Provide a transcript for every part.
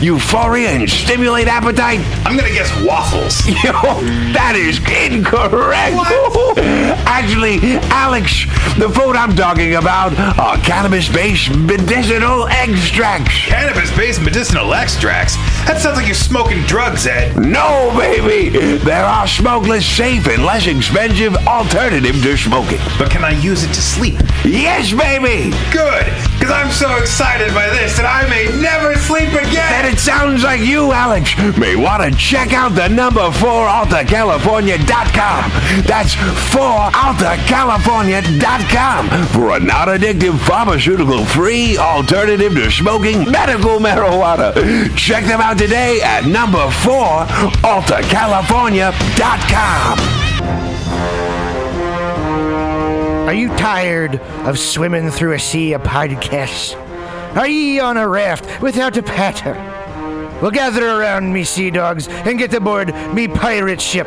euphoria and stimulate appetite? I'm gonna guess waffles. Yo, that is incorrect. What? Actually, Alex, the food I'm talking about are cannabis-based medicinal extracts. Cannabis-based medicinal extracts? That sounds like you're smoking drugs, Ed. No, baby. There are smokeless, safe, and less expensive alternative to smoking. But can I use it to sleep? Yes, baby. Good, because I'm so excited by this that I may never sleep again. And it sounds like you, Alex, may want to check out the number 4 AltaCalifornia.com. That's 4 AltaCalifornia.com for a non-addictive pharmaceutical-free alternative to smoking medical marijuana. Check them out today at number 4 AltaCalifornia.com. Are you tired of swimming through a sea of podcasts? Are ye on a raft without a paddle? Well, gather around me, sea dogs, and get aboard me pirate ship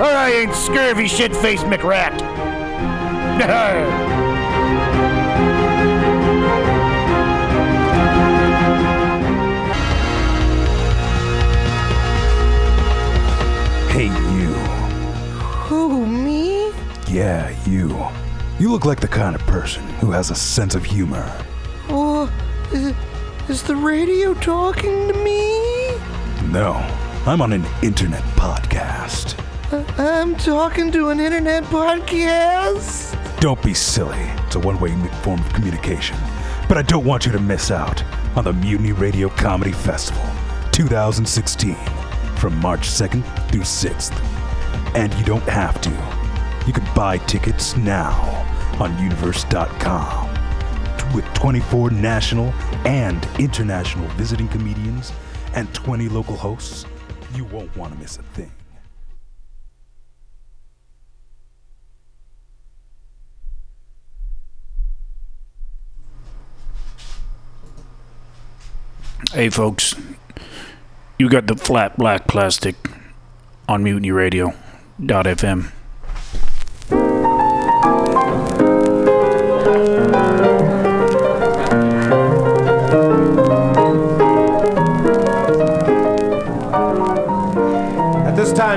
or I ain't scurvy shit faced McRat. Hey, you. Who, me? Yeah, you. You look like the kind of person who has a sense of humor. Oh, is, is the radio talking to me? No, I'm on an internet podcast. I'm talking to an internet podcast. Don't be silly. It's a one way form of communication. But I don't want you to miss out on the Mutiny Radio Comedy Festival 2016 from March 2nd through 6th. And you don't have to. You can buy tickets now on universe.com with 24 national and international visiting comedians and 20 local hosts. You won't want to miss a thing. Hey, folks, you got the flat black plastic on Mutiny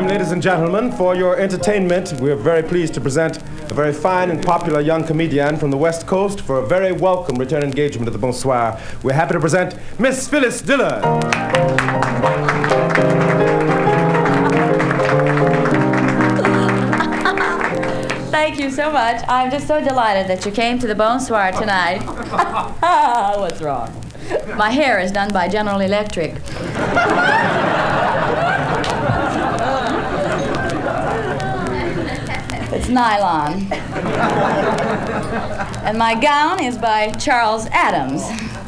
time, ladies and gentlemen, for your entertainment, we are very pleased to present a very fine and popular young comedian from the West Coast for a very welcome return engagement at the Bonsoir. We're happy to present Miss Phyllis Diller. Thank you so much. I'm just so delighted that you came to the Bonsoir tonight. What's wrong? My hair is done by General Electric. Nylon. And my gown is by Charles Addams.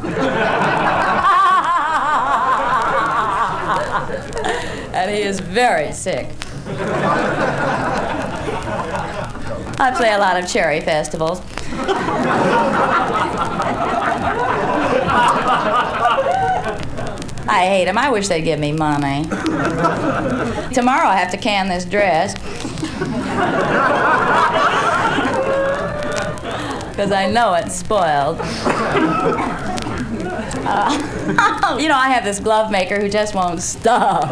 and he is very sick. I play a lot of cherry festivals. I hate them. I wish they'd give me money. Tomorrow I have to can this dress. Because I know it's spoiled. Uh, you know, I have this glove maker who just won't stop.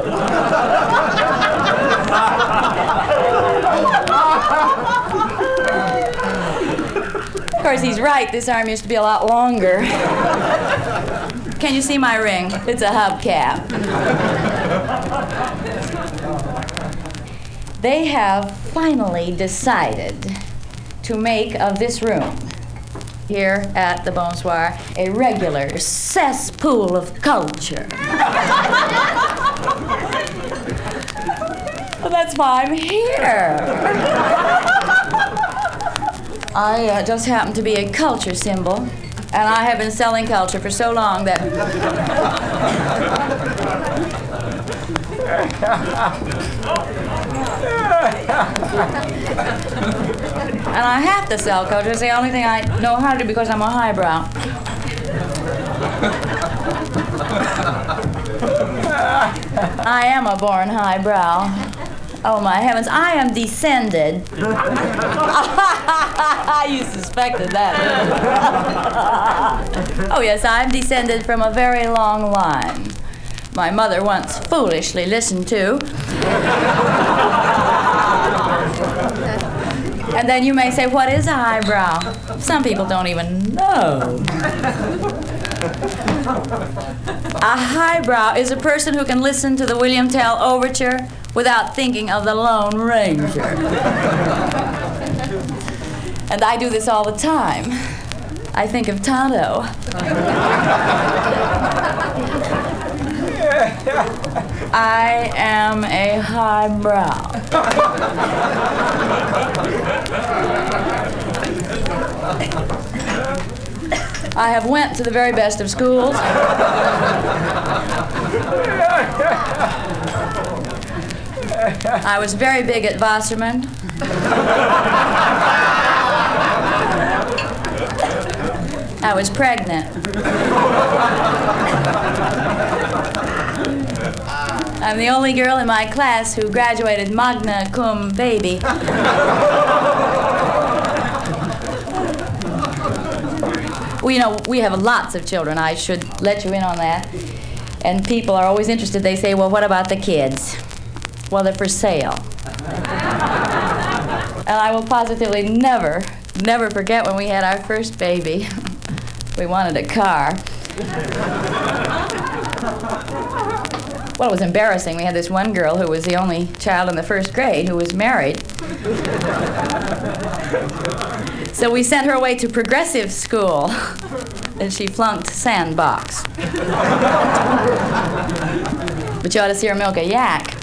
Of course, he's right. This arm used to be a lot longer. Can you see my ring? It's a hubcap. They have finally decided to make of this room here at the Bonsoir a regular cesspool of culture. well, that's why I'm here. I uh, just happen to be a culture symbol, and I have been selling culture for so long that And I have to sell culture. It's the only thing I know how to do because I'm a highbrow. I am a born highbrow. Oh my heavens, I am descended. you suspected that. oh yes, I'm descended from a very long line. My mother once foolishly listened to. And then you may say, what is a highbrow? Some people don't even know. A highbrow is a person who can listen to the William Tell Overture without thinking of the Lone Ranger. and I do this all the time. I think of Tonto. I am a highbrow. I have went to the very best of schools. I was very big at Wasserman. I was pregnant. I'm the only girl in my class who graduated magna cum baby. well, you know, we have lots of children. I should let you in on that. And people are always interested. They say, well, what about the kids? Well, they're for sale. and I will positively never, never forget when we had our first baby. we wanted a car. Well, it was embarrassing. We had this one girl who was the only child in the first grade who was married. so we sent her away to progressive school, and she flunked sandbox. but you ought to see her milk a yak.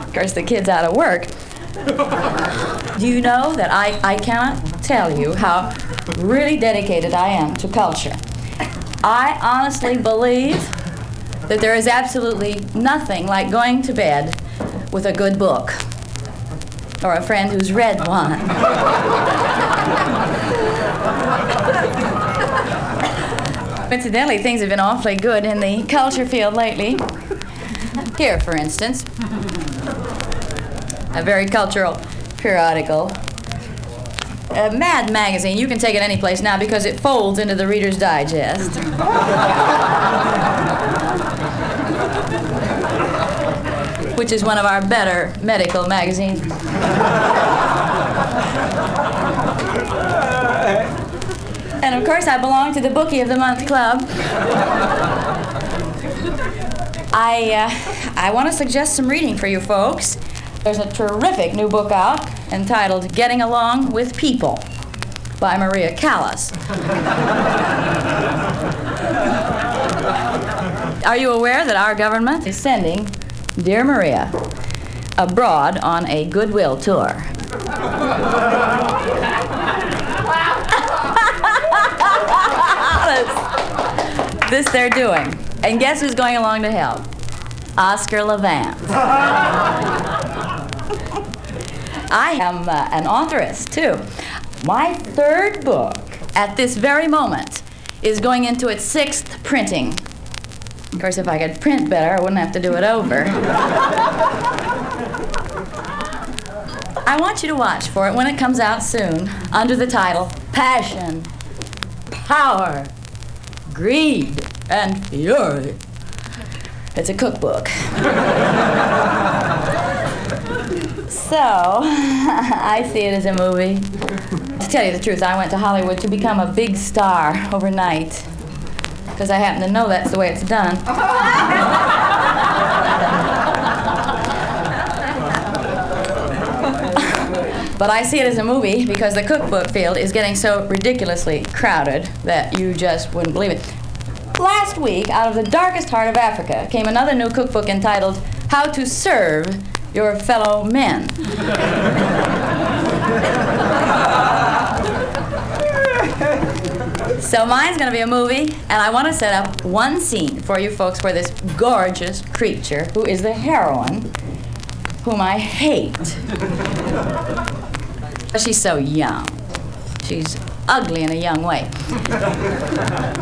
of course, the kid's out of work. Do you know that I, I cannot tell you how really dedicated I am to culture? I honestly believe that there is absolutely nothing like going to bed with a good book or a friend who's read one. Incidentally, things have been awfully good in the culture field lately. Here, for instance, a very cultural periodical uh, Mad Magazine, you can take it any place now because it folds into the Reader's Digest. Which is one of our better medical magazines. and of course, I belong to the Bookie of the Month Club. I, uh, I want to suggest some reading for you folks. There's a terrific new book out entitled Getting Along with People by Maria Callas. Are you aware that our government is sending Dear Maria abroad on a goodwill tour? this they're doing. And guess who's going along to help? Oscar Levant. I am uh, an authoress, too. My third book, at this very moment, is going into its sixth printing. Of course, if I could print better, I wouldn't have to do it over. I want you to watch for it when it comes out soon under the title Passion, Power, Greed, and Fury. It's a cookbook. so, I see it as a movie. To tell you the truth, I went to Hollywood to become a big star overnight. Because I happen to know that's the way it's done. but I see it as a movie because the cookbook field is getting so ridiculously crowded that you just wouldn't believe it. Last week, out of the darkest heart of Africa, came another new cookbook entitled How to Serve Your Fellow Men. So mine's gonna be a movie, and I want to set up one scene for you folks where this gorgeous creature, who is the heroine, whom I hate. She's so young. She's ugly in a young way.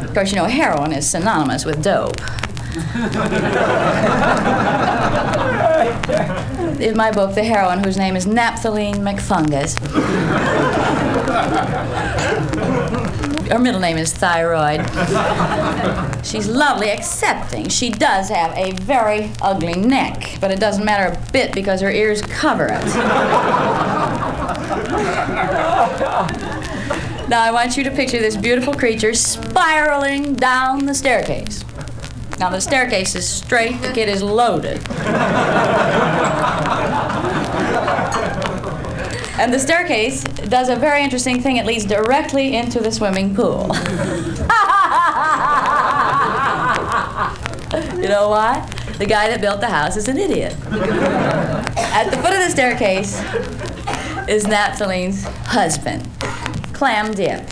Of course, you know, heroin is synonymous with dope. In my book, the heroine, whose name is Naphthaline McFungus. Her middle name is Thyroid. She's lovely, accepting. She does have a very ugly neck, but it doesn't matter a bit because her ears cover it. Now, I want you to picture this beautiful creature spiraling down the staircase. Now, the staircase is straight, the kid is loaded. And the staircase does a very interesting thing. It leads directly into the swimming pool. you know why? The guy that built the house is an idiot. At the foot of the staircase is Naphthaline's husband, Clam Dip.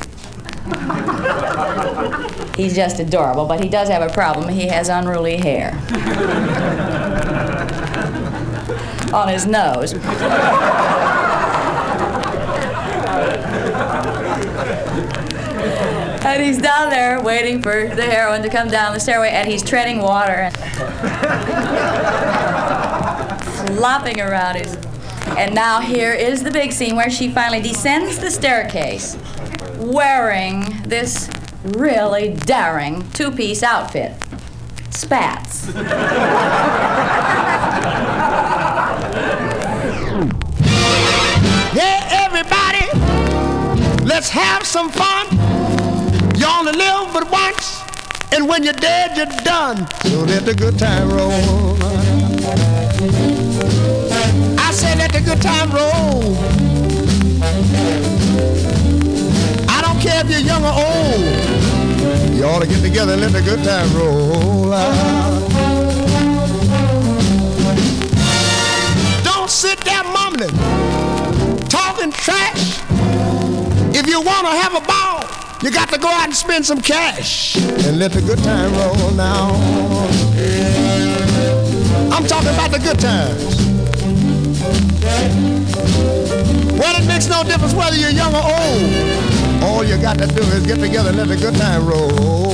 He's just adorable, but he does have a problem. He has unruly hair on his nose. And he's down there waiting for the heroine to come down the stairway, and he's treading water and flopping around. His... And now here is the big scene where she finally descends the staircase wearing this really daring two piece outfit spats. Yeah, everybody, let's have some fun. You only live but once, and when you're dead, you're done. So let the good time roll. I said let the good time roll. Care if you're young or old. You ought to get together and let the good time roll. out. Don't sit there mumbling, talking trash. If you want to have a ball, you got to go out and spend some cash and let the good time roll now. I'm talking about the good times. Well, it makes no difference whether you're young or old. All you got to do is get together and let the good time roll.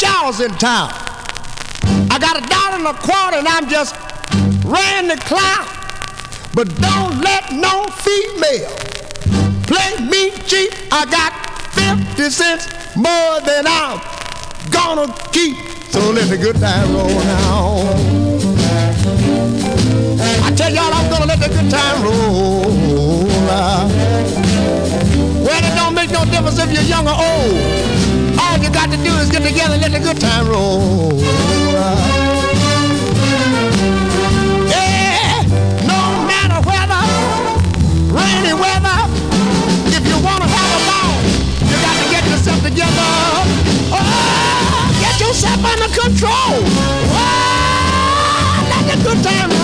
Charles in town. I got a dollar and a quarter and I'm just ran the clown. But don't let no female play me cheap. I got 50 cents more than I'm gonna keep. So let the good time roll now. I tell y'all I'm gonna let the good time roll. Well, it don't make no difference if you're young or old. You got to do is get together and let the good time roll. Yeah, no matter weather, rainy weather, if you wanna have a ball, you got to get yourself together. Oh, get yourself under control. Oh, let the good time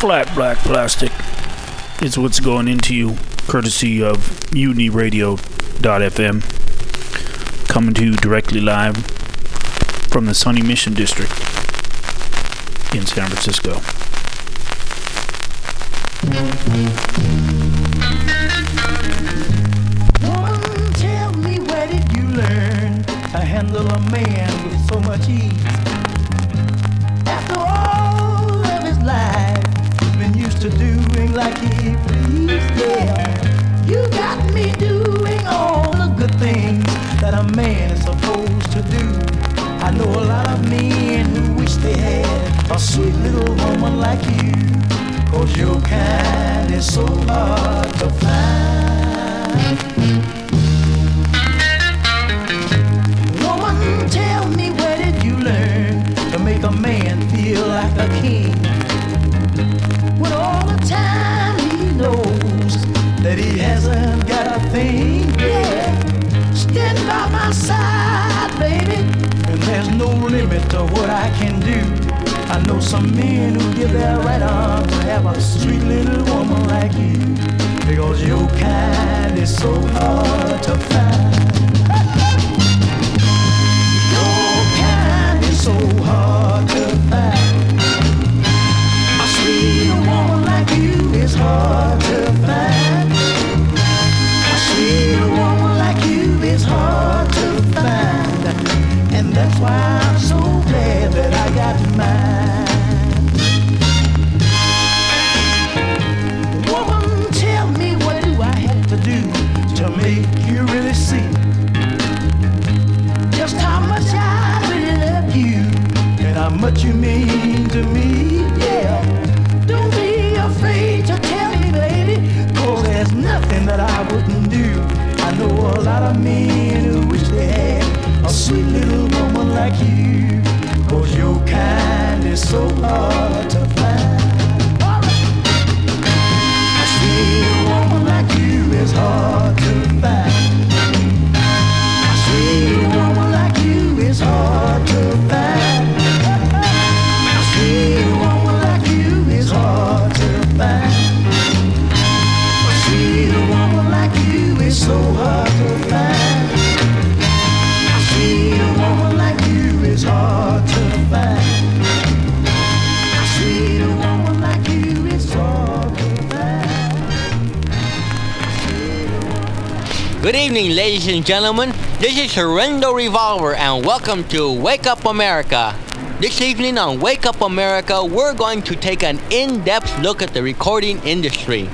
Flat black plastic is what's going into you, courtesy of MutinyRadio.fm, coming to you directly live from the Sunny Mission District in San Francisco. Woman, tell me where did you learn to handle a man with so much ease? Like he pleased. Yeah, you got me doing all the good things that a man is supposed to do. I know a lot of men who wish they had a sweet little woman like you. Cause your kind is so hard to find. Woman, tell me where did you learn to make a man feel like a king? That he hasn't got a thing. Yeah, stand by my side, baby. And there's no limit to what I can do. I know some men who give their right arm to have a sweet little woman like you. Because your kind is so hard to find. Your kind is so hard to find. A sweet woman like you is hard to that's why I'm so glad that I got mine. Woman, tell me what do I have to do to make you really see just how much I really love you and how much you mean to me. Yeah, don't be afraid to tell me, there's nothing that I wouldn't do. I know a lot of like you, cause your kind is so hard to find. A sweet woman like you is hard evening, ladies and gentlemen. This is Horrendo Revolver, and welcome to Wake Up America. This evening on Wake Up America, we're going to take an in depth look at the recording industry.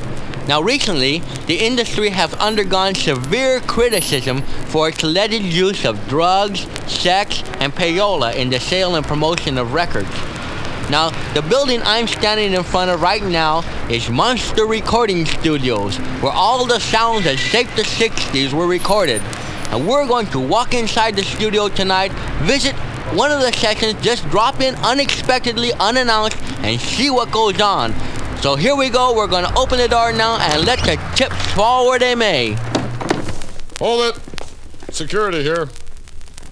Now, recently, the industry has undergone severe criticism for its alleged use of drugs, sex, and payola in the sale and promotion of records. Now, the building I'm standing in front of right now is Monster Recording Studios, where all the sounds that shaped the 60s were recorded. And we're going to walk inside the studio tonight, visit one of the sessions, just drop in unexpectedly, unannounced, and see what goes on. So here we go, we're to open the door now and let the chips fall where they may. Hold it. Security here.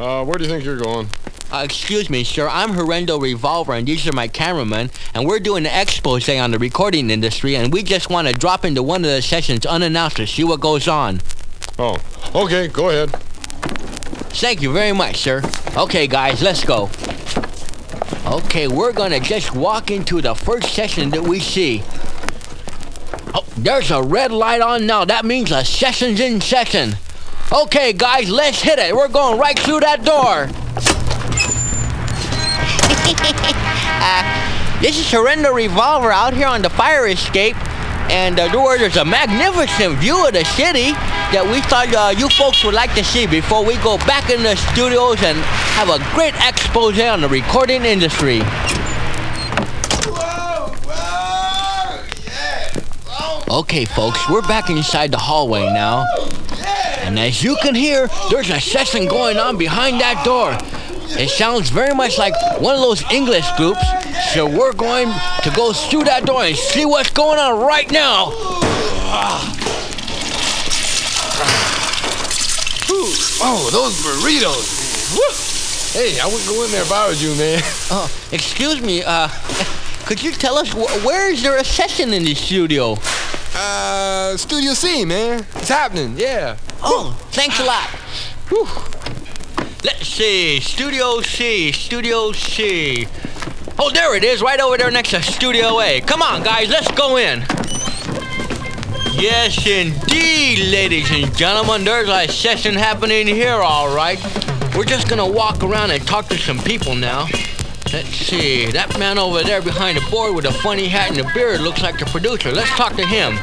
Uh, where do you think you're going? Uh, excuse me, sir. I'm Horrendo Revolver, and these are my cameramen. And we're doing an expose on the recording industry, and we just want to drop into one of the sessions unannounced to see what goes on. Oh, okay, go ahead. Thank you very much, sir. Okay, guys, let's go. Okay, we're gonna just walk into the first session that we see. Oh, there's a red light on now. That means a session's in session. Okay, guys, let's hit it. We're going right through that door. uh, this is Horrendo Revolver out here on the fire escape. And uh, there- there's a magnificent view of the city that we thought uh, you folks would like to see before we go back in the studios and have a great expose on the recording industry. Okay, folks, we're back inside the hallway now. And as you can hear, there's a session going on behind that door. It sounds very much like one of those English groups, so we're going to go through that door and see what's going on right now. Oh, those burritos. Hey, I wouldn't go in there if I was you, man. Oh, excuse me, uh, could you tell us wh- where is there a session in the studio? Uh, Studio C, man. It's happening, yeah. Oh, thanks a lot. Whew. Let's see, Studio C, Studio C. Oh, there it is, right over there next to Studio A. Come on, guys, let's go in. Yes, indeed, ladies and gentlemen, there's a session happening here, all right. We're just gonna walk around and talk to some people now. Let's see, that man over there behind the board with a funny hat and a beard looks like the producer. Let's talk to him.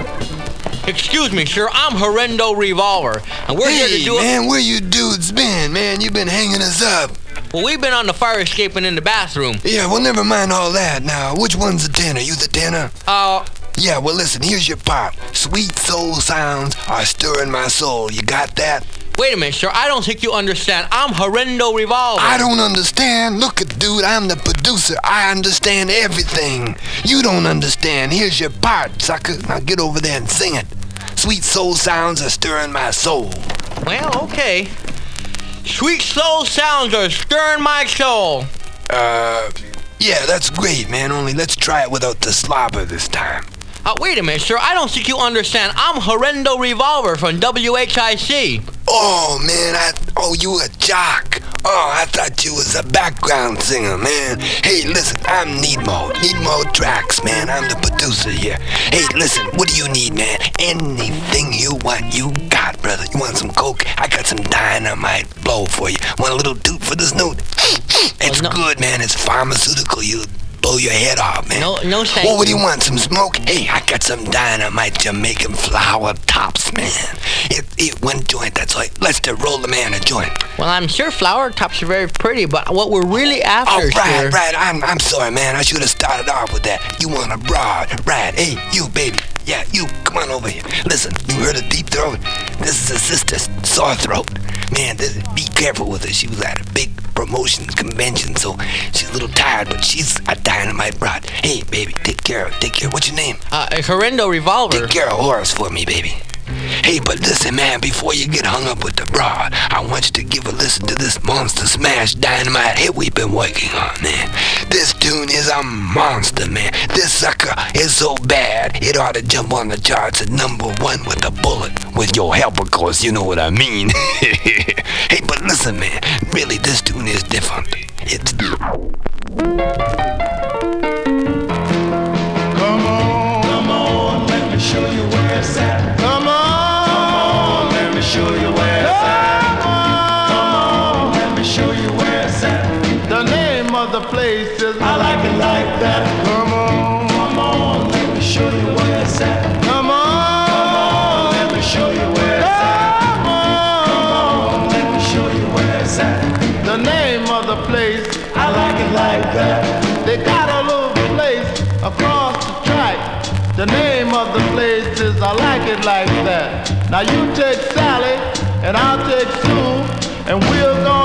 Excuse me, sir, I'm Horrendo Revolver, and we're here to Hey, do a- man, where you dudes been, man? you've been hanging us up. Well, we've been on the fire escape and in the bathroom. Yeah, well, never mind all that. Now, which one's the tenor? You the tenor? Uh. Yeah, well, listen, here's your part. Sweet soul sounds are stirring my soul. You got that? Wait a minute, sir. I don't think you understand. I'm Horrendo Revolver. I don't understand. Look at dude, I'm the producer. I understand everything. You don't understand. Here's your part, sucker. Now get over there and sing it. Sweet soul sounds are stirring my soul. Well, okay. Sweet soul sounds are stirring my soul. Uh, yeah, that's great, man. Only let's try it without the slobber this time. Uh, wait a minute, sir. I don't think you understand. I'm Horrendo Revolver from WHIC. Oh man, I oh you a jock. Oh, I thought you was a background singer, man. Hey, listen, I'm Needmo. Needmo Tracks, man. I'm the producer here. Hey, listen, what do you need, man? Anything you want, you got, brother. You want some coke? I got some dynamite blow for you. Want a little toot for this note? It's good, man. It's pharmaceutical. You blow your head off, man. No, no, thank what would you. you want? Some smoke? Hey, I got some dynamite Jamaican flower tops, man. It, it one joint, that's like Let's just roll the man a joint. Well, I'm sure flower tops are very pretty, but what we're really after, Oh, right, sir. right. I'm, I'm sorry, man. I should have started off with that. You want a broad, right? Hey, you, baby. Yeah, you. Come on over here. Listen, you heard of deep throat? This is a sister, sore throat. Man, this, be careful with her. She was at a big promotion convention, so she's a little tired, but she's a dynamite broad. Hey, baby, take care of Take care. What's your name? Uh, Horrendo Revolver. Take care of Horace for me, baby. Hey, but listen, man, before you get hung up with the broad, I want you to give a listen to this monster smash dynamite hit we've been working on, man. This tune is a monster, man. This sucker is so bad, it ought to jump on the charts at number one with a bullet. With your help, of course, you know what I mean. hey, but listen, man, really, this tune is different. It's. Come Now you take Sally and I'll take Sue, and we're gonna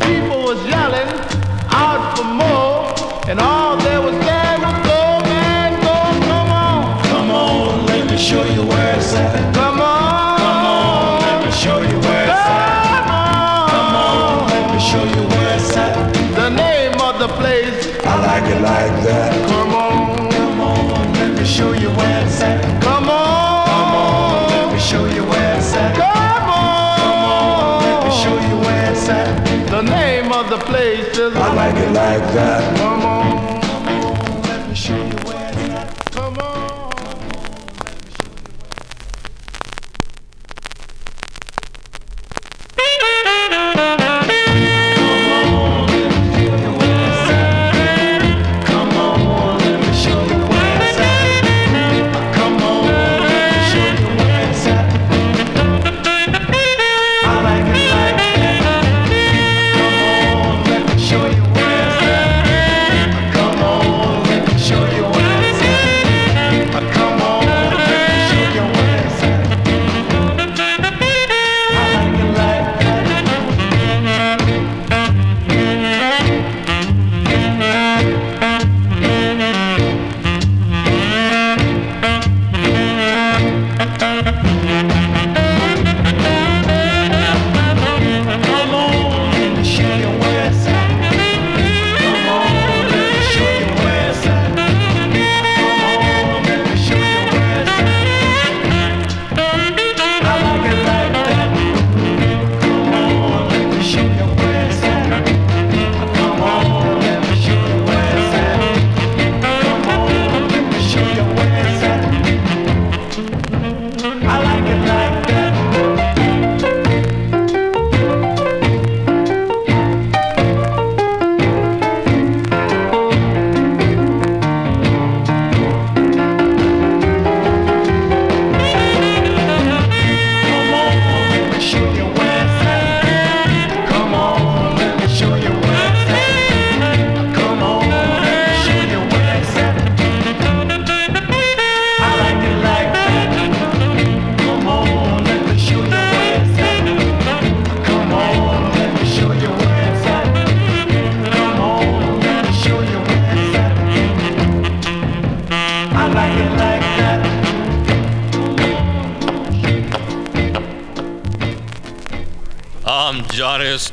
people like it like that.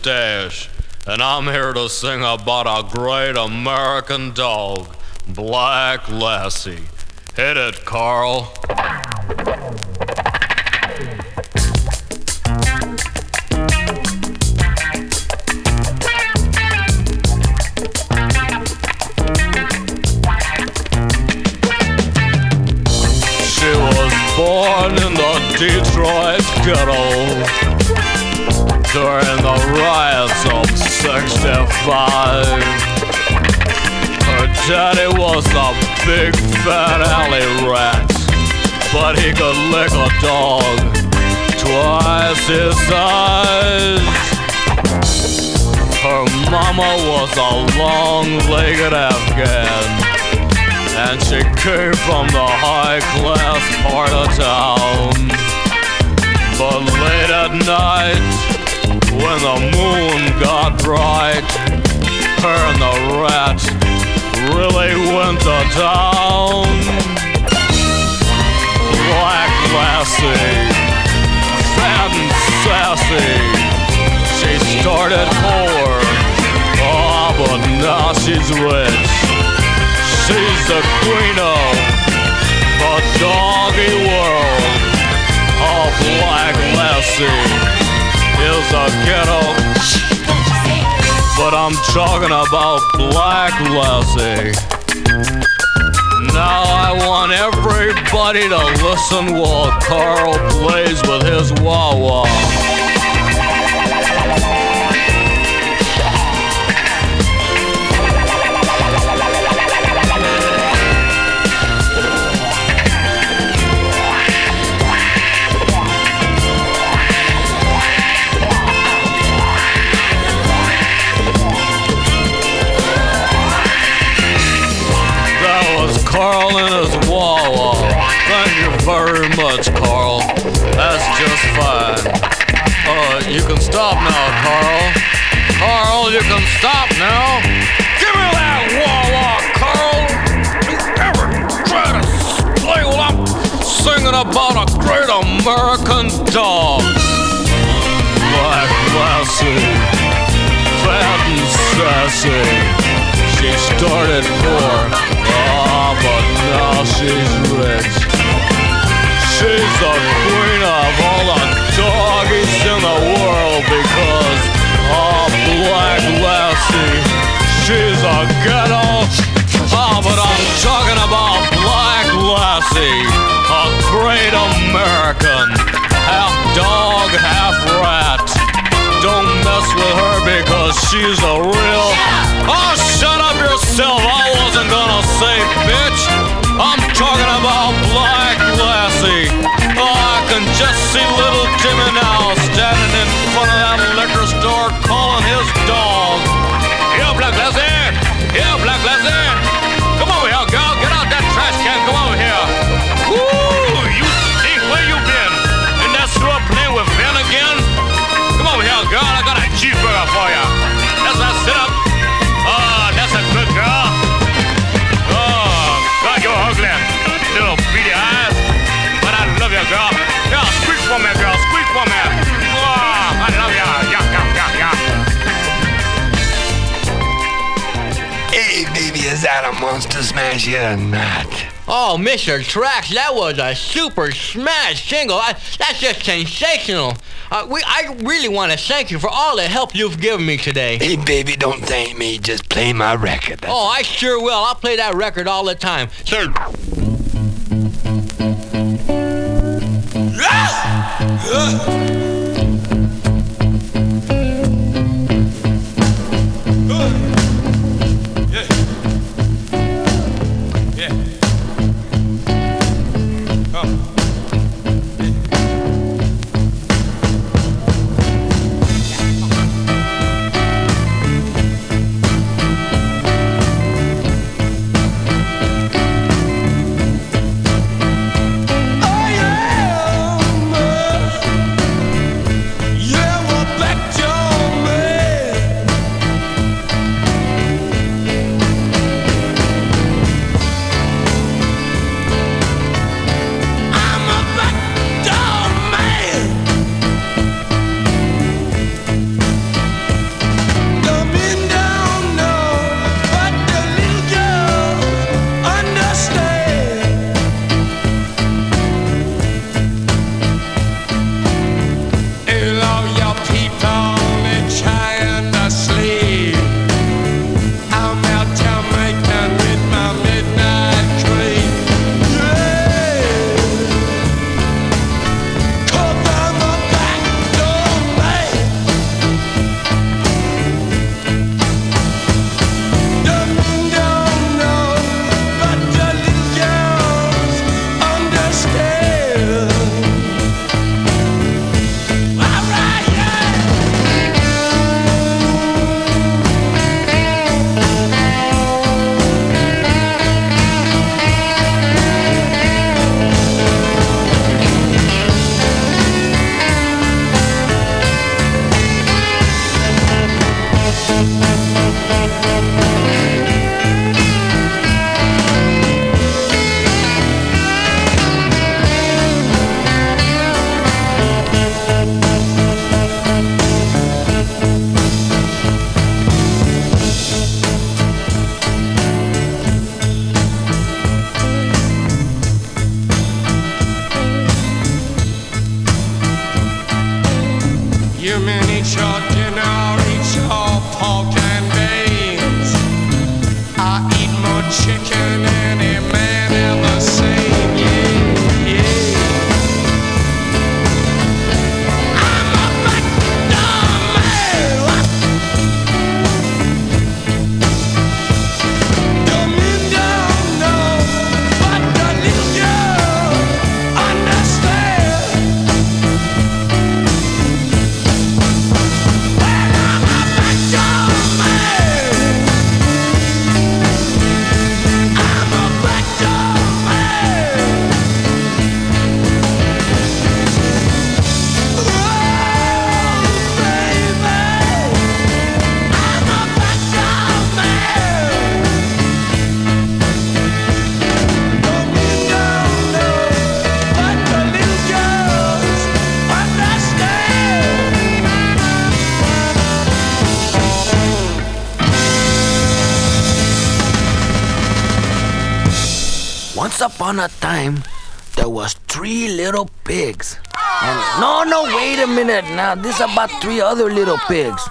And I'm here to sing about a great American dog, Black Lassie. Hit it, Carl. She was born in the Detroit ghetto during the riots of 65. Her daddy was a big fat alley rat, but he could lick a dog twice his size. Her mama was a long-legged Afghan and she came from the high class part of town. But late at night, when the moon got bright, her and the rat really went to town. Black Lassie, fat and sassy, she started poor, oh, but now she's rich. She's the queen of the doggy world. Oh, Black Lassie is a ghetto. But I'm talking about Black Lassie. Now I want everybody to listen while Carl plays with his wah wah. Much, Carl. That's just fine. Uh, you can stop now, Carl. Carl, you can stop now. Give me that wah wah, Carl. You ever try to play while I'm singing about a great American dog? Black Lassie, fat and sassy. She started poor, ah, but now she's rich. She's the queen of all the doggies in the world because, ah, Black Lassie, she's a ghetto. Ah, but I'm talking about Black Lassie, a great American, half dog, half rat. Don't mess with her because she's a real. Oh, shut up yourself. I wasn't gonna say bitch. Monster smash yet or not? Oh, Mr. Trax, that was a super smash single. I, that's just sensational. Uh, we, I really want to thank you for all the help you've given me today. Hey, baby, don't thank me. Just play my record. That's Oh, I sure will. I'll play that record all the time. Sir. Oh, little pigs. And no, no, wait a minute now. This is about three other little pigs.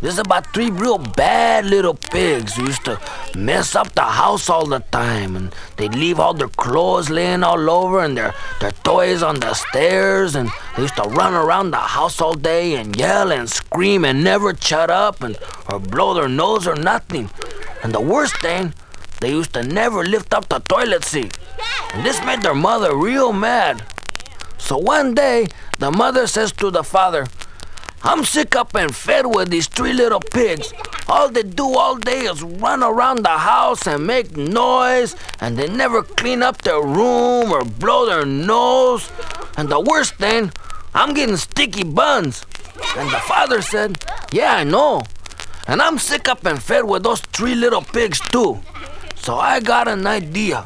This is about three real bad little pigs who used to mess up the house all the time. And they'd leave all their clothes laying all over and their, their toys on the stairs. And they used to run around the house all day and yell and scream and never shut up and or blow their nose or nothing. And the worst thing, they used to never lift up the toilet seat. And this made their mother real mad. So one day, the mother says to the father, I'm sick up and fed with these three little pigs. All they do all day is run around the house and make noise, and they never clean up their room or blow their nose. And the worst thing, I'm getting sticky buns. And the father said, Yeah, I know. And I'm sick up and fed with those three little pigs too. So I got an idea.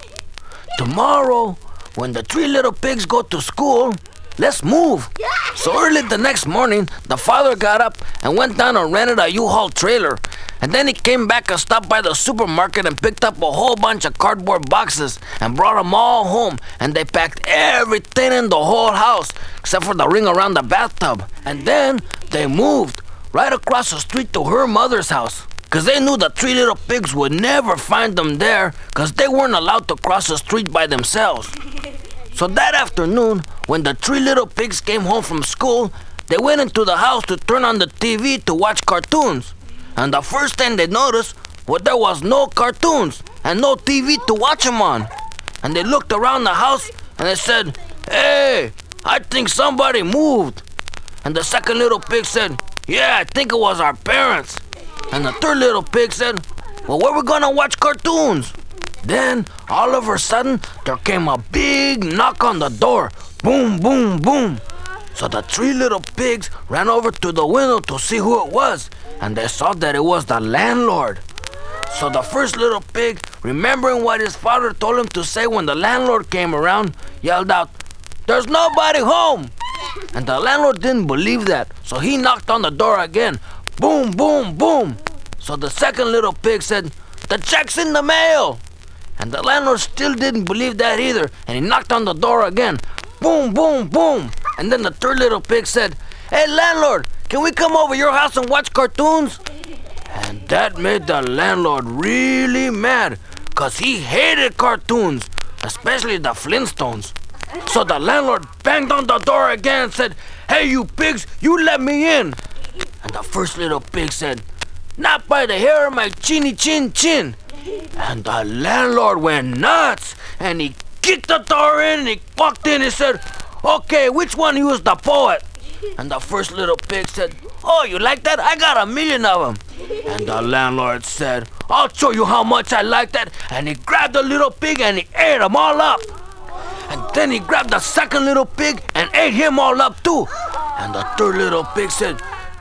Tomorrow, when the three little pigs go to school, let's move. So early the next morning, the father got up and went down and rented a U-Haul trailer. And then he came back and stopped by the supermarket and picked up a whole bunch of cardboard boxes and brought them all home. And they packed everything in the whole house except for the ring around the bathtub. And then they moved right across the street to her mother's house. Because they knew the three little pigs would never find them there because they weren't allowed to cross the street by themselves. So that afternoon, when the three little pigs came home from school, they went into the house to turn on the TV to watch cartoons. And the first thing they noticed was there was no cartoons and no TV to watch them on. And they looked around the house and they said, Hey, I think somebody moved. And the second little pig said, Yeah, I think it was our parents. And the third little pig said, Well, where we gonna watch cartoons? Then, all of a sudden, there came a big knock on the door. Boom, boom, boom. So the three little pigs ran over to the window to see who it was, and they saw that it was the landlord. So the first little pig, remembering what his father told him to say when the landlord came around, yelled out, There's nobody home! And the landlord didn't believe that, so he knocked on the door again. Boom, boom, boom. So the second little pig said, The check's in the mail! And the landlord still didn't believe that either, and he knocked on the door again. Boom, boom, boom. And then the third little pig said, Hey, landlord, can we come over your house and watch cartoons? And that made the landlord really mad, because he hated cartoons, especially the Flintstones. So the landlord banged on the door again and said, Hey, you pigs, you let me in. And the first little pig said, Not by the hair of my chinny chin chin. And the landlord went nuts and he kicked the door in and he walked in and said, Okay, which one you is the poet? And the first little pig said, Oh, you like that? I got a million of them. And the landlord said, I'll show you how much I like that. And he grabbed the little pig and he ate them all up. And then he grabbed the second little pig and ate him all up too. And the third little pig said,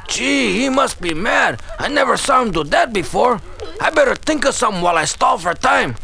Gee, he must be mad. I never saw him do that before. I better think of something while I stall for time.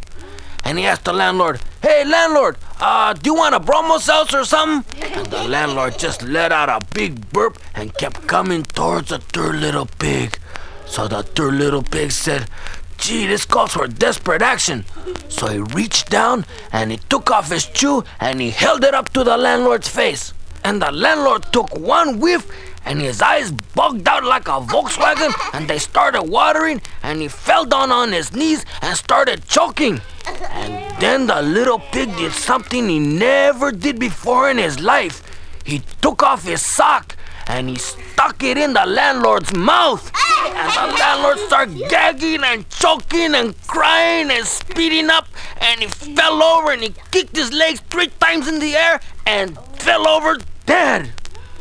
And he asked the landlord, Hey, landlord, uh, do you want a bromo seltzer or something? And the landlord just let out a big burp and kept coming towards the third little pig. So the third little pig said, Gee, this calls for desperate action. So he reached down and he took off his shoe and he held it up to the landlord's face. and the landlord took one whiff and his eyes bugged out like a Volkswagen and they started watering and he fell down on his knees and started choking. And then the little pig did something he never did before in his life. He took off his sock and he stuck it in the landlord's mouth. And the landlord started gagging and choking and crying and speeding up. And he fell over and he kicked his legs three times in the air and fell over dead.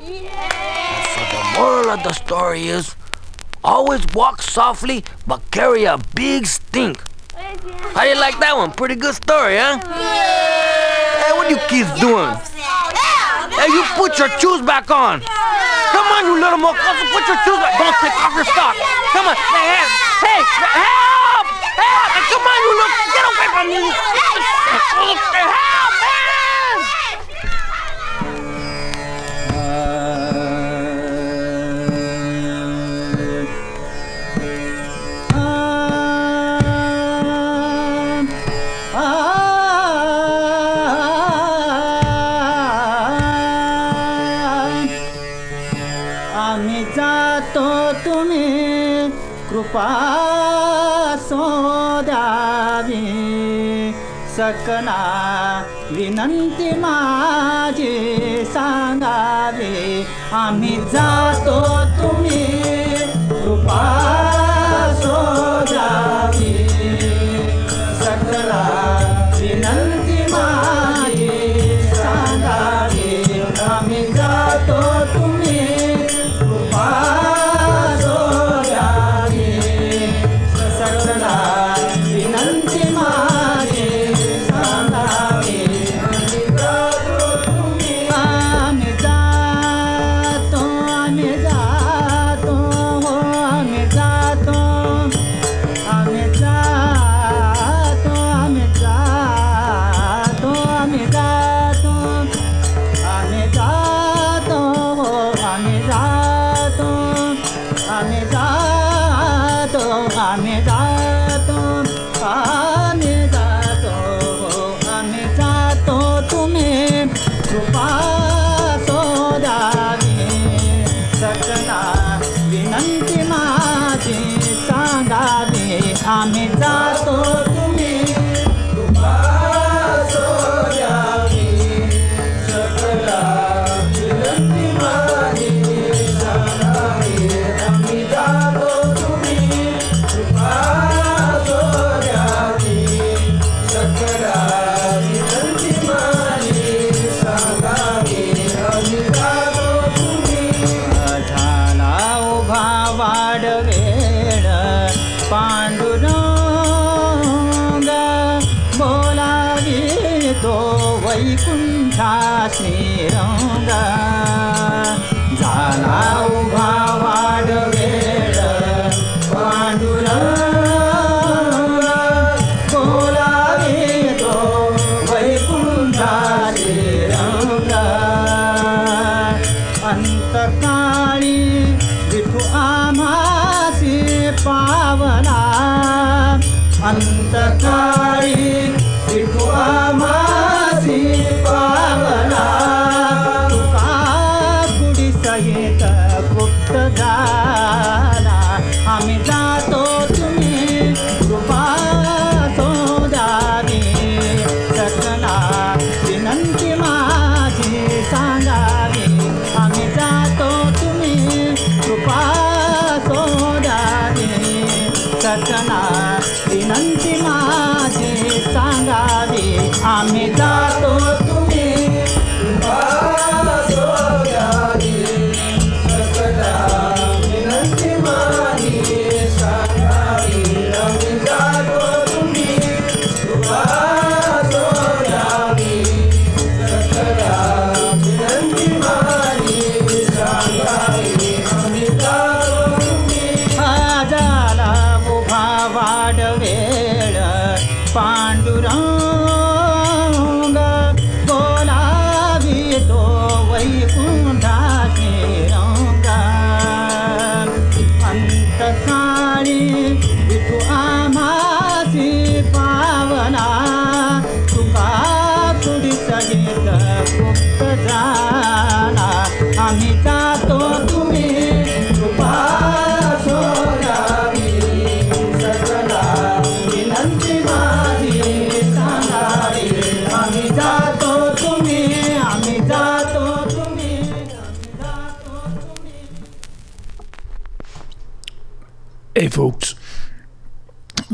So the moral of the story is always walk softly but carry a big stink. How you like that one? Pretty good story, huh? Hey, what you kids doing? Hey, you put your shoes back on. Come on, you little mocoso, put your shoes back. Don't take off your sock. Come on. Hey, hey, hey, help! Help! Come on, you little, get away from me. Help, सकना विनंती माझी सांगावी. आम्ही जातो तुम्ही कृपा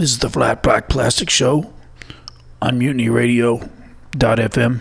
This is the Flat Black Plastic Show on MutinyRadio.fm.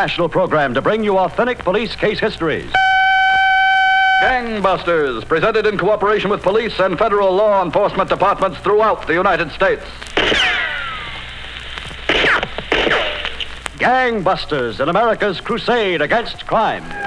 national program to bring you authentic police case histories. Gangbusters, presented in cooperation with police and federal law enforcement departments throughout the United States. Gangbusters in America's crusade against crime.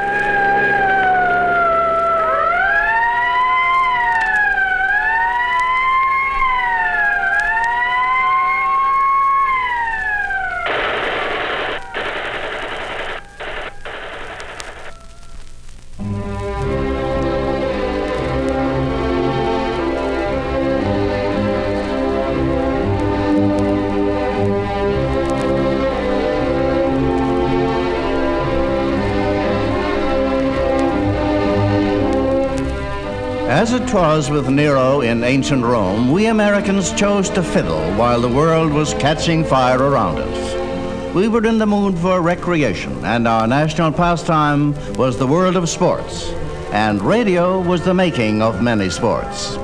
As was with Nero in ancient Rome, we Americans chose to fiddle while the world was catching fire around us. We were in the mood for recreation, and our national pastime was the world of sports. And radio was the making of many sports.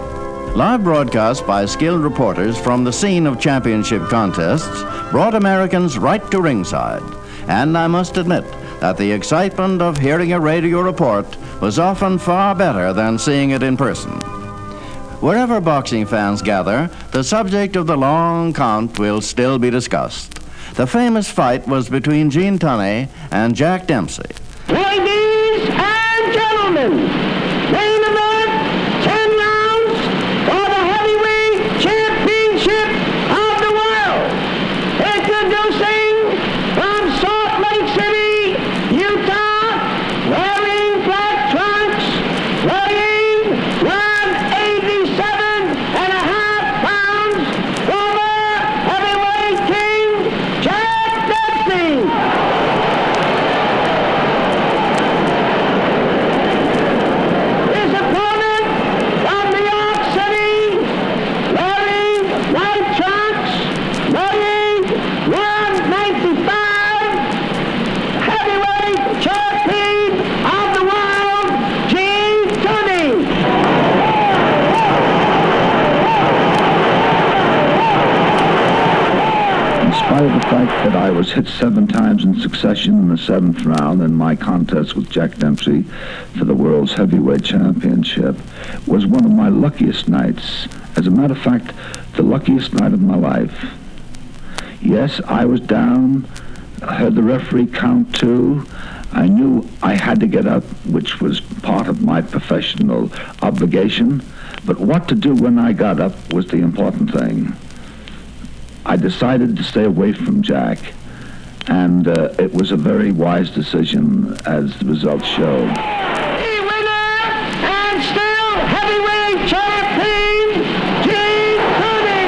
Live broadcasts by skilled reporters from the scene of championship contests brought Americans right to ringside. And I must admit that the excitement of hearing a radio report was often far better than seeing it in person. Wherever boxing fans gather, the subject of the long count will still be discussed. The famous fight was between Gene Tunney and Jack Dempsey. Ladies and gentlemen, main event, 10 rounds for the heavyweight championship of the world. Introducing from Salt Lake City, Utah, wearing black trunks, weighing 187 and a half pounds, former heavyweight king, Jack Dempsey. His opponent from New York City, wearing white trunks, weighing 195, heavyweight champion of the world, Gene Tunney. In spite of the fact that I was hit seven times in succession in the seventh round in my contest with Jack Dempsey for the world's heavyweight championship, was one of my luckiest nights. As a matter of fact, the luckiest night of my life. Yes, I was down. I heard the referee count two. I knew I had to get up, which was part of my professional obligation. But what to do when I got up was the important thing. I decided to stay away from Jack, and uh, it was a very wise decision, as the results showed. The winner and still heavyweight champion, Gene Tunney.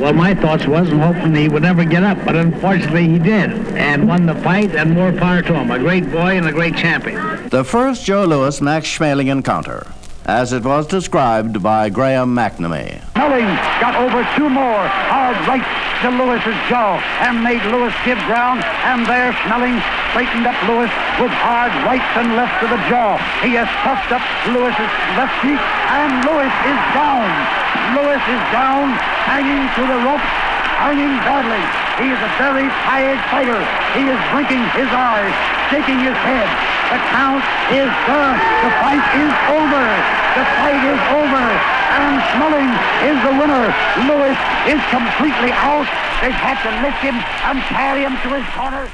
Well, my thoughts was I'm hoping he would never get up, but unfortunately he did, and won the fight, and more power to him. A great boy and a great champion. The first Joe Louis Max Schmeling encounter, as it was described by Graham McNamee. Schmeling got over two more hard right to Louis's jaw and made Louis give ground. And there Schmeling straightened up Louis with hard right and left to the jaw. He has puffed up Louis's left cheek and Louis is down. Louis is down, hanging to the rope, hanging badly. He is a very tired fighter. He is blinking his eyes, shaking his head. The count is done. The fight is over. The fight is over. And Schmeling is the winner. Louis is completely out. They've had to lift him and carry him to his corner.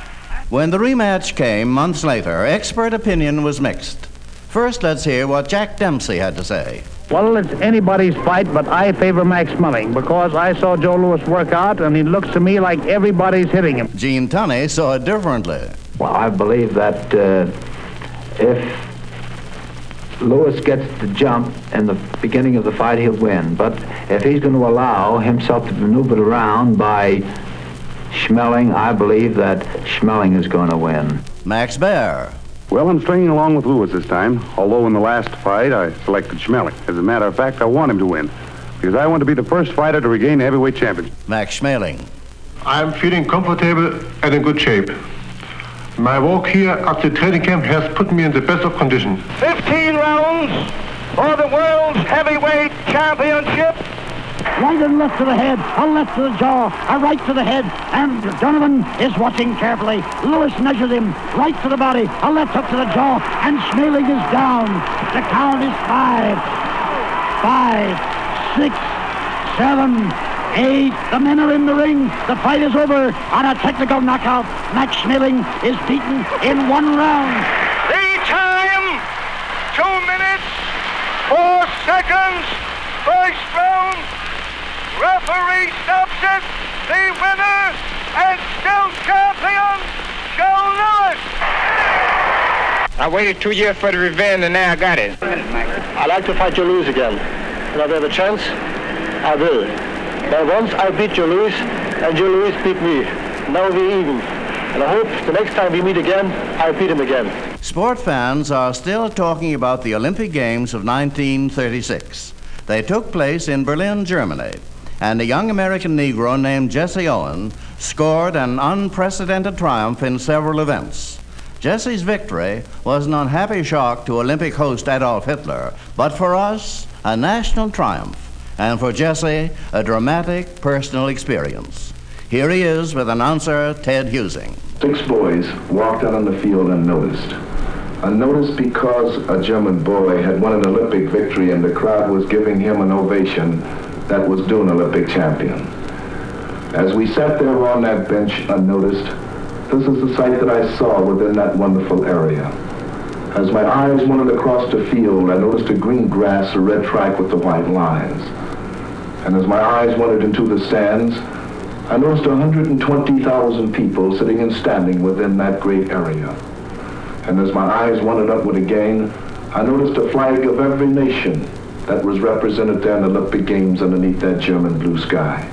When the rematch came months later, expert opinion was mixed. First, let's hear what Jack Dempsey had to say. Well, it's anybody's fight, but I favor Max Schmeling because I saw Joe Louis work out, and he looks to me like everybody's hitting him. Gene Tunney saw it differently. Well, I believe that uh, if Louis gets the jump in the beginning of the fight, he'll win. But if he's going to allow himself to maneuver around by Schmeling, I believe that Schmeling is going to win. Max Baer. Well, I'm stringing along with Louis this time, although in the last fight I selected Schmeling. As a matter of fact, I want him to win, because I want to be the first fighter to regain the heavyweight championship. Max Schmeling. I'm feeling comfortable and in good shape. My walk here at the training camp has put me in the best of condition. 15 rounds for the world's heavyweight championship. Right and left to the head, a left to the jaw, a right to the head, and Donovan is watching carefully. Louis measures him, right to the body, a left hook to the jaw, and Schmeling is down. The count is five, five, six, seven, eight. The men are in the ring. The fight is over on a technical knockout. Max Schmeling is beaten in one round. The time, two minutes, four seconds, first round. Referee stops it. The winner and still champion, Joe Louis. I waited two years for the revenge and now I got it. I like to fight Joe Louis again. And if I have a chance, I will. But once I beat Joe Louis, and Joe Louis beat me. Now we're even. And I hope the next time we meet again, I'll beat him again. Sport fans are still talking about the Olympic Games of 1936. They took place in Berlin, Germany, and a young American Negro named Jesse Owen scored an unprecedented triumph in several events. Jesse's victory was an unhappy shock to Olympic host Adolf Hitler, but for us, a national triumph, and for Jesse, a dramatic personal experience. Here he is with announcer Ted Husing. Six boys walked out on the field unnoticed. Unnoticed because a German boy had won an Olympic victory and the crowd was giving him an ovation that was an Olympic champion. As we sat there on that bench unnoticed, this is the sight that I saw within that wonderful area. As my eyes wandered across the field, I noticed a green grass, a red track with the white lines. And as my eyes wandered into the stands, I noticed 120,000 people sitting and standing within that great area. And as my eyes wandered upward again, I noticed a flag of every nation that was represented there in the Olympic Games underneath that German blue sky.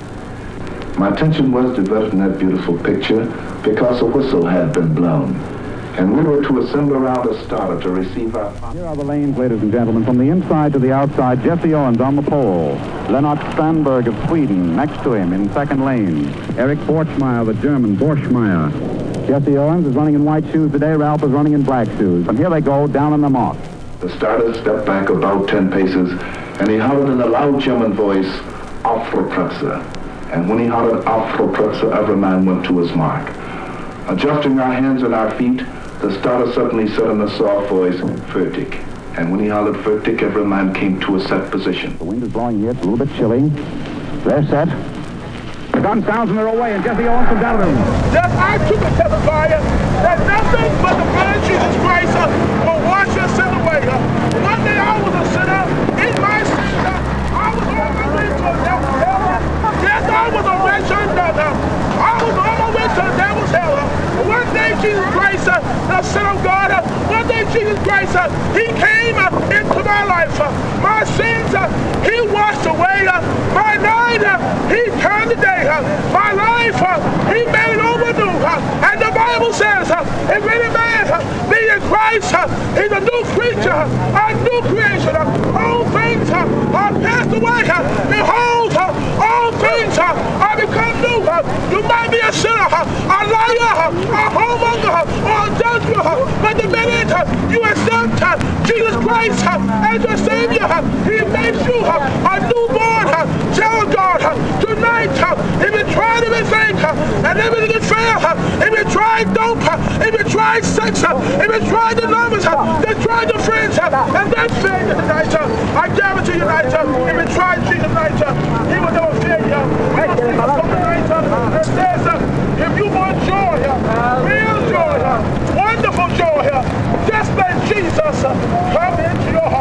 My attention was diverted in that beautiful picture because a whistle had been blown. And we were to assemble around a starter to receive our... Here are the lanes, ladies and gentlemen. From the inside to the outside, Jesse Owens on the pole. Lennart Strandberg of Sweden next to him in second lane. Eric Borchmeyer, the German, Borchmeyer. Jesse Owens is running in white shoes today. Ralph is running in black shoes. And here they go, down in the mark. The starter stepped back about 10 paces, and he hollered in a loud German voice, Aufprotzer. And when he hollered Aufprotzer, every man went to his mark. Adjusting our hands and our feet, the starter suddenly said in a soft voice, Fertig. And when he hollered Fertig, every man came to a set position. The wind is blowing here. It's a little bit chilly. They're set. The gun sounds and they're away, and Jesse Owens comes out of them. That I keep a testify that nothing but the blood of Jesus Christ uh, will wash your sin away. Uh. One day I was a sinner in my sin. Uh, I was on my way to the devil's hell. uh. Yes, I was a wretched brother. I was on my way to the devil's hell. One day Jesus Christ, uh, the Son of God, uh, one day Jesus Christ, uh, He came uh, into my life. Uh, my sins, uh, He washed away. My night, He turned the day. My life, He made it over new. And the Bible says, uh, if any man uh, be in Christ, uh, he's a new creature, a new creation. Uh, all things uh, are passed away. Uh, behold, all things are become new. You might be a sinner, a liar, a homemonger, uh, or a uh, but the minute you accept Jesus Christ as your Savior, He makes you a newborn child of God. Uh. Tonight, uh, if you tried everything uh, and everything is fair, uh, if you tried dope, uh, if you tried sex, uh, if you tried the numbers, uh, then try the friends, uh, and then failure tonight. Uh, I guarantee you tonight, uh, if you tried Jesus tonight, uh, He will never fail you. If you want joy, real joy, uh, wonderful joy, uh, just let Jesus uh, come into your heart.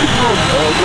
Going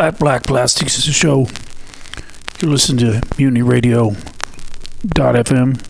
Flat Black Plastics is a show. You listen to MutinyRadio.fm.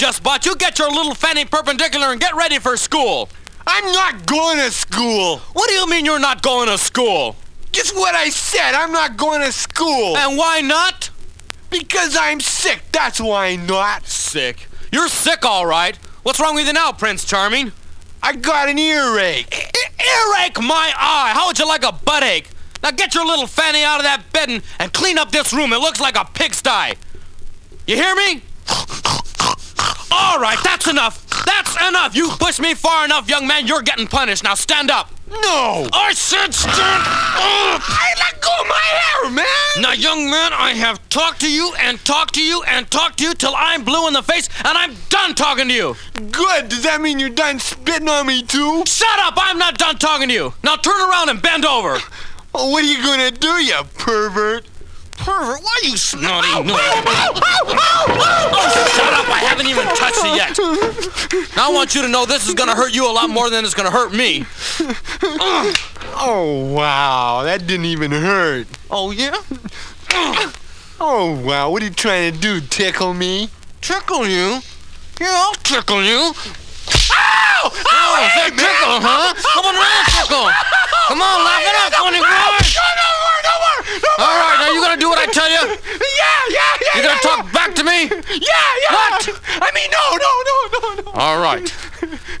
just bought. You get your little fanny perpendicular and get ready for school. I'm not going to school. What do you mean you're not going to school? Just what I said. I'm not going to school. And why not? Because I'm sick. That's why I'm not. Sick. You're sick, all right. What's wrong with you now, Prince Charming? I got an earache. Earache my eye. How would you like a butt ache? Now get your little fanny out of that bed and, and clean up this room. It looks like a pigsty. You hear me? All right, that's enough. That's enough. You pushed me far enough, young man. You're getting punished. Now stand up. No. I said stand up. I let go of my hair, man. Now, young man, I have talked to you and talked to you and talked to you till I'm blue in the face and I'm done talking to you. Good. Does that mean you're done spitting on me, too? Shut up. I'm not done talking to you. Now turn around and bend over. What are you going to do, you pervert? pervert. Why you snotty? No. Oh, shut up. I haven't even touched it yet. Now I want you to know this is going to hurt you a lot more than it's going to hurt me. Oh, wow. That didn't even hurt. Oh, yeah? Oh, wow. What are you trying to do? Tickle me? Tickle you? Yeah, I'll tickle you. Ow! Oh, oh hey, tickle, huh? Come on, tickle. Come on, lock it up, 24. All right, now you gonna do what I tell you? Yeah, yeah, yeah. You gonna yeah, talk back to me? Yeah, yeah. What? I mean, no, no, no, no, no. All right.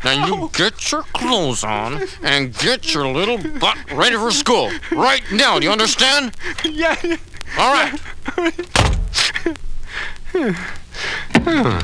Now you get your clothes on and get your little butt ready for school. Right now, do you understand? Yeah, yeah. All right. Thank you. Hmm.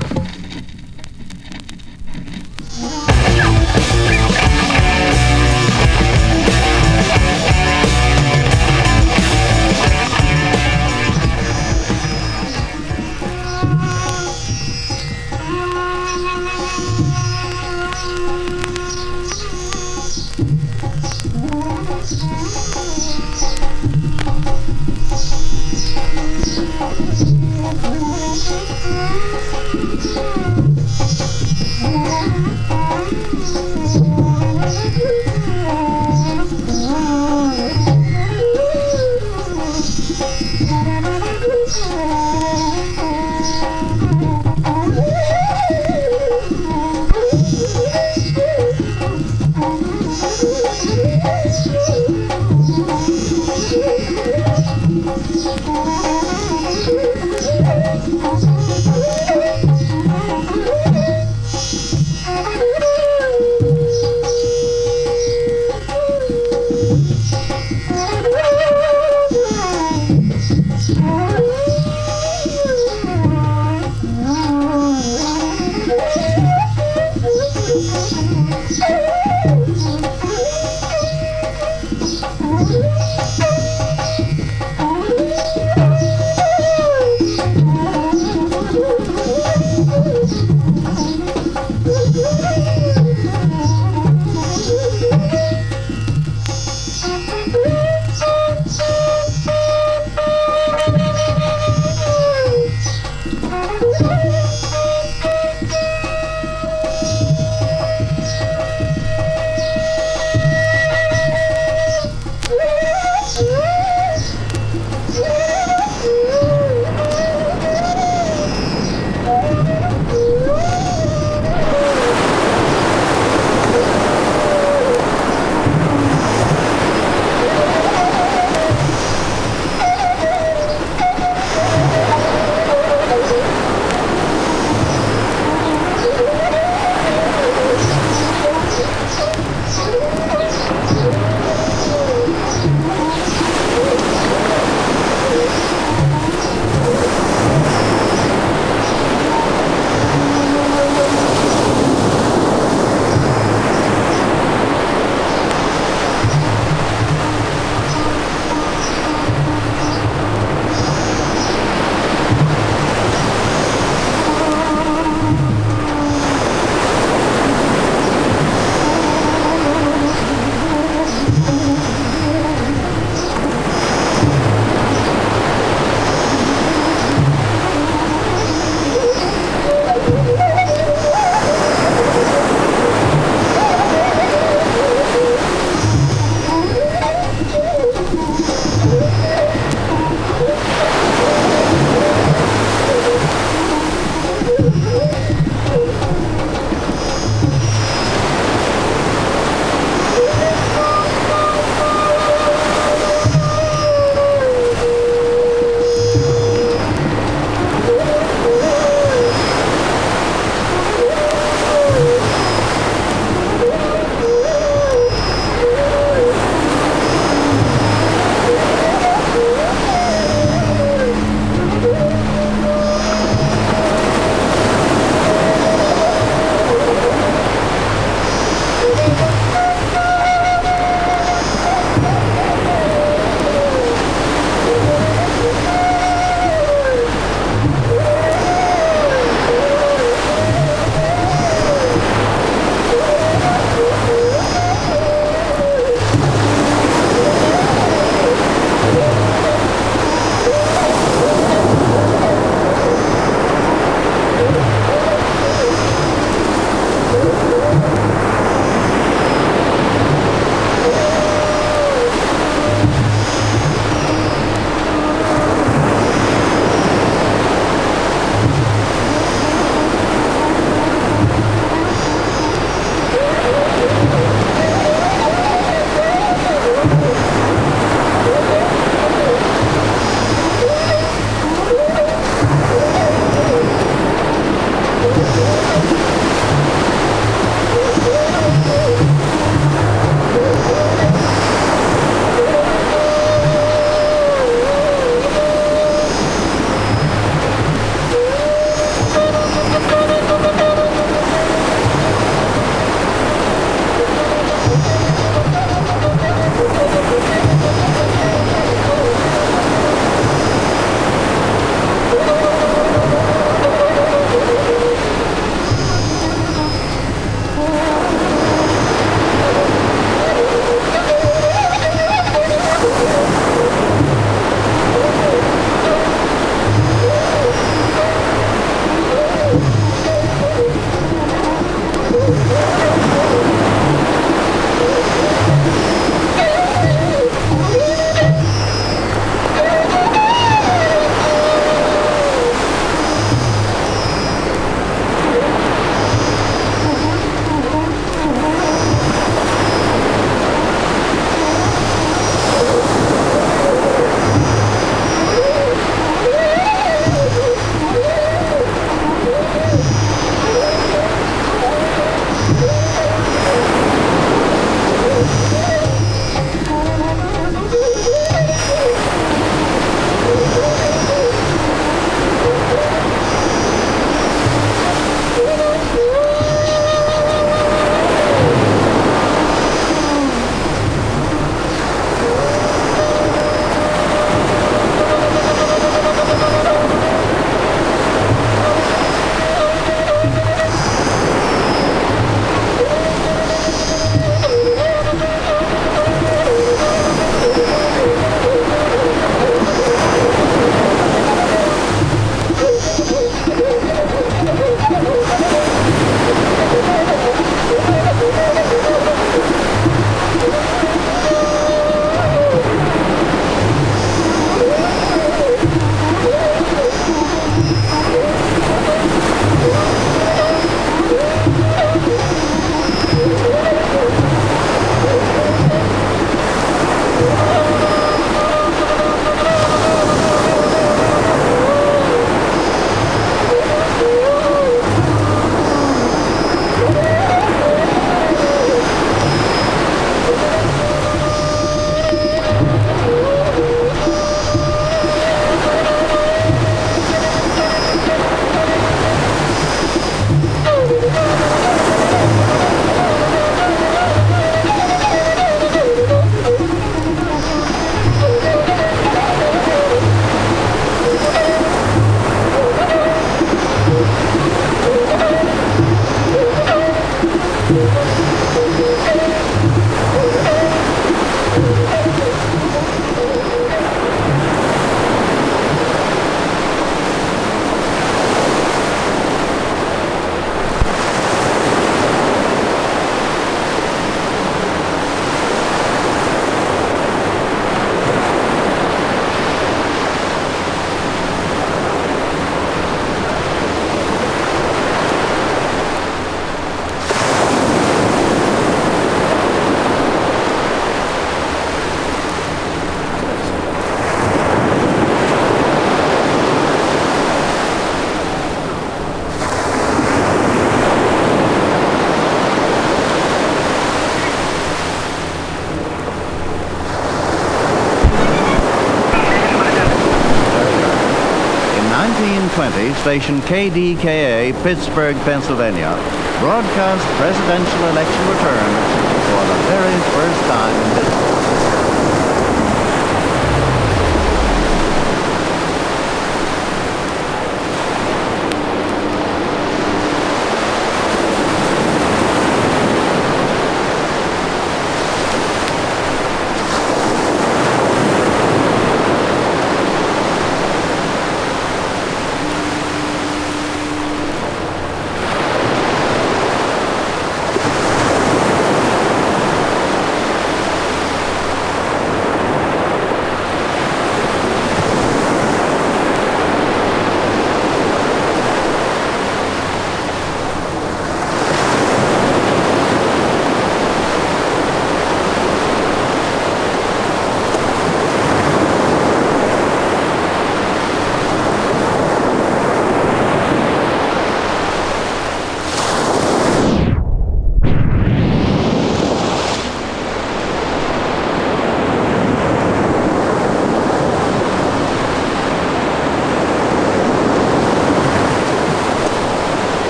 1920, station KDKA, Pittsburgh, Pennsylvania, broadcast presidential election returns for the very first time in history.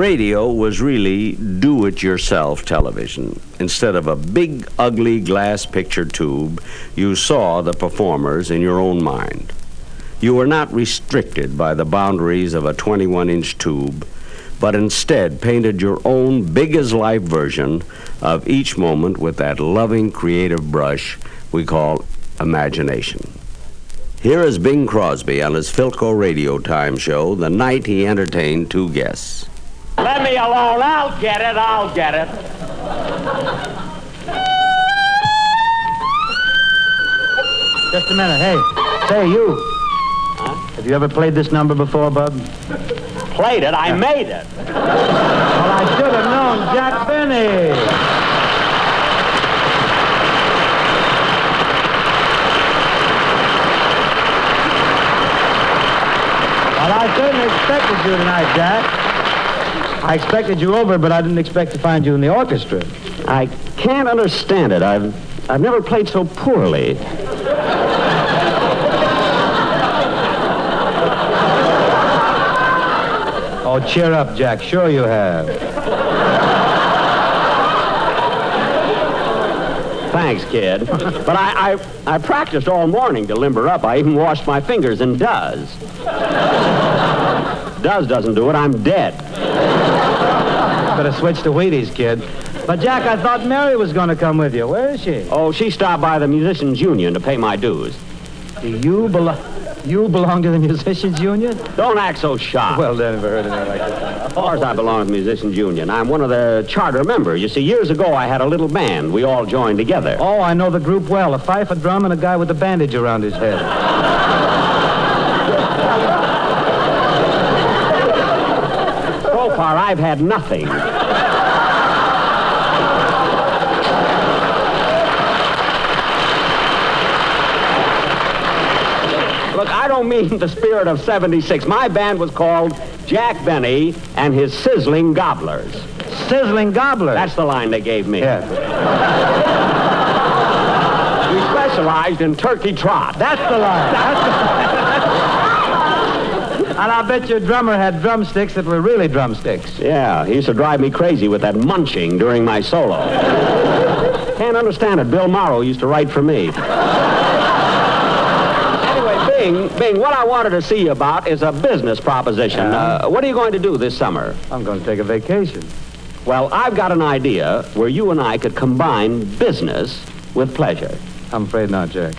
Radio was really do it yourself television. Instead of a big, ugly glass picture tube, you saw the performers in your own mind. You were not restricted by the boundaries of a 21 inch tube, but instead painted your own big as life version of each moment with that loving, creative brush we call imagination. Here is Bing Crosby on his Philco Radio Time show the night he entertained two guests. Let me alone. I'll get it. I'll get it. Just a minute. Hey, say you. Have you ever played this number before, Bub? Played it. I made it. Well, I should have known. Jack Benny. Well, I certainly expected you tonight, Jack. I expected you over, but I didn't expect to find you in the orchestra. I can't understand it. I've I've never played so poorly. Oh, cheer up, Jack. Sure you have. Thanks, kid. But I, I I practiced all morning to limber up. I even washed my fingers in Duz. Duz doesn't do it. I'm dead. Better switch to Wheaties, kid. But, Jack, I thought Mary was going to come with you. Where is she? Oh, she stopped by the musicians' union to pay my dues. Do you belong? You belong to the musicians' union? Don't act so shocked. Well, then, never heard anything like this. Of course, I belong to the musicians' union. I'm one of the charter members. You see, years ago, I had a little band. We all joined together. Oh, I know the group well. A fife, a drum, and a guy with a bandage around his head. So far, I've had nothing. Look, I don't mean the spirit of 76. My band was called Jack Benny and his Sizzling Gobblers. Sizzling Gobblers? That's the line they gave me. Yes. We specialized in turkey trot. That's the line. That's the And I bet your drummer had drumsticks that were really drumsticks. Yeah, he used to drive me crazy with that munching during my solo. Can't understand it. Bill Morrow used to write for me. anyway, Bing, Bing, what I wanted to see you about is a business proposition. Uh, what are you going to do this summer? I'm going to take a vacation. Well, I've got an idea where you and I could combine business with pleasure. I'm afraid not, Jack.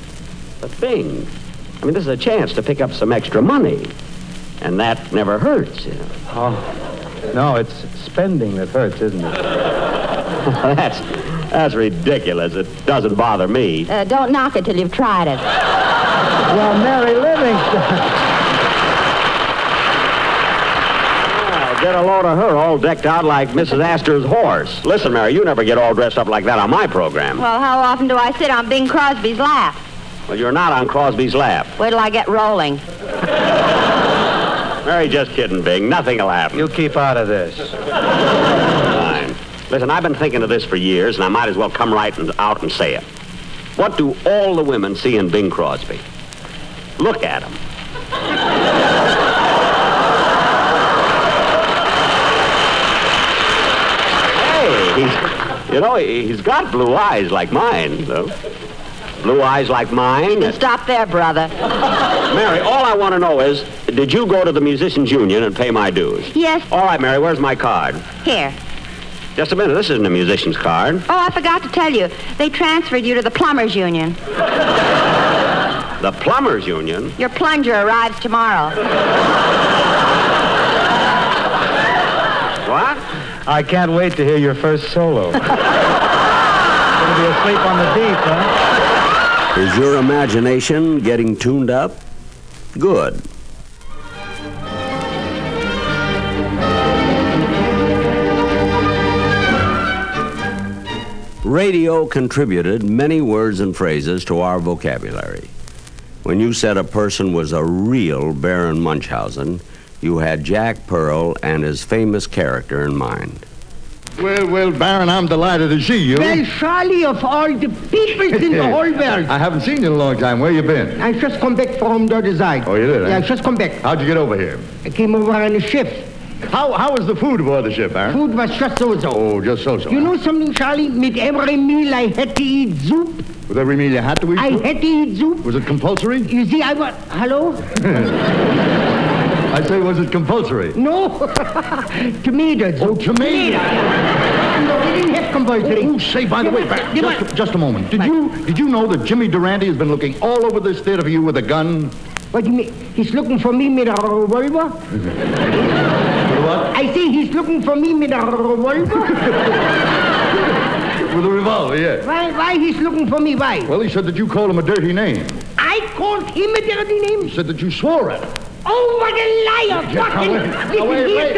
But Bing, I mean, this is a chance to pick up some extra money. And that never hurts, you know. Oh, no, it's spending that hurts, isn't it? that's, that's ridiculous. It doesn't bother me. Uh, don't knock it till you've tried it. Well, Mary Livingstone. Get a load of her all decked out like Mrs. Astor's horse. Listen, Mary, you never get all dressed up like that on my program. Well, how often do I sit on Bing Crosby's lap? Well, you're not on Crosby's lap. Wait till I get rolling. Mary, just kidding, Bing. Nothing will happen. You keep out of this. Fine. Listen, I've been thinking of this for years, and I might as well come right and, out and say it. What do all the women see in Bing Crosby? Look at him. hey, he's, you know, he- he's got blue eyes like mine, though. Blue eyes like mine. You stop there, brother. Mary, all I want to know is, did you go to the Musicians Union and pay my dues? Yes. All right, Mary, where's my card? Here. Just a minute, this isn't a musician's card. Oh, I forgot to tell you. They transferred you to the Plumbers Union. The Plumbers Union? Your plunger arrives tomorrow. What? I can't wait to hear your first solo. Gonna be asleep on the deep, huh? Is your imagination getting tuned up? Good. Radio contributed many words and phrases to our vocabulary. When you said a person was a real Baron Munchausen, you had Jack Pearl and his famous character in mind. Well, well, Baron, I'm delighted to see you. Well, Charlie, of all the people in the whole world. I haven't seen you in a long time. Where you been? I just come back from the side. Oh, you did? Yeah, I just come back. How'd you get over here? I came over on a ship. How how was the food aboard the ship, Baron? Food was just so-so. Oh, just so-so. You know something, Charlie? With every meal I had to eat soup. With every meal you had to eat? I soup? had to eat soup. Was it compulsory? You see, I was... Hello? I say, was it compulsory? No. tomatoes. Oh, tomatoes. No, they didn't have compulsory. Oh, oh say, by the way, back, just, just a moment. Did you did you know that Jimmy Durante has been looking all over this theater for you with a gun? What do you mean? He's looking for me with a revolver? what? I say he's looking for me with a revolver? With a revolver, yeah. Why, why he's looking for me? Why? Well, he said that you called him a dirty name. I called him a dirty name? He said that you swore at him. Oh, what a liar! Fucking... now, wait- Listen, wait- he's wait.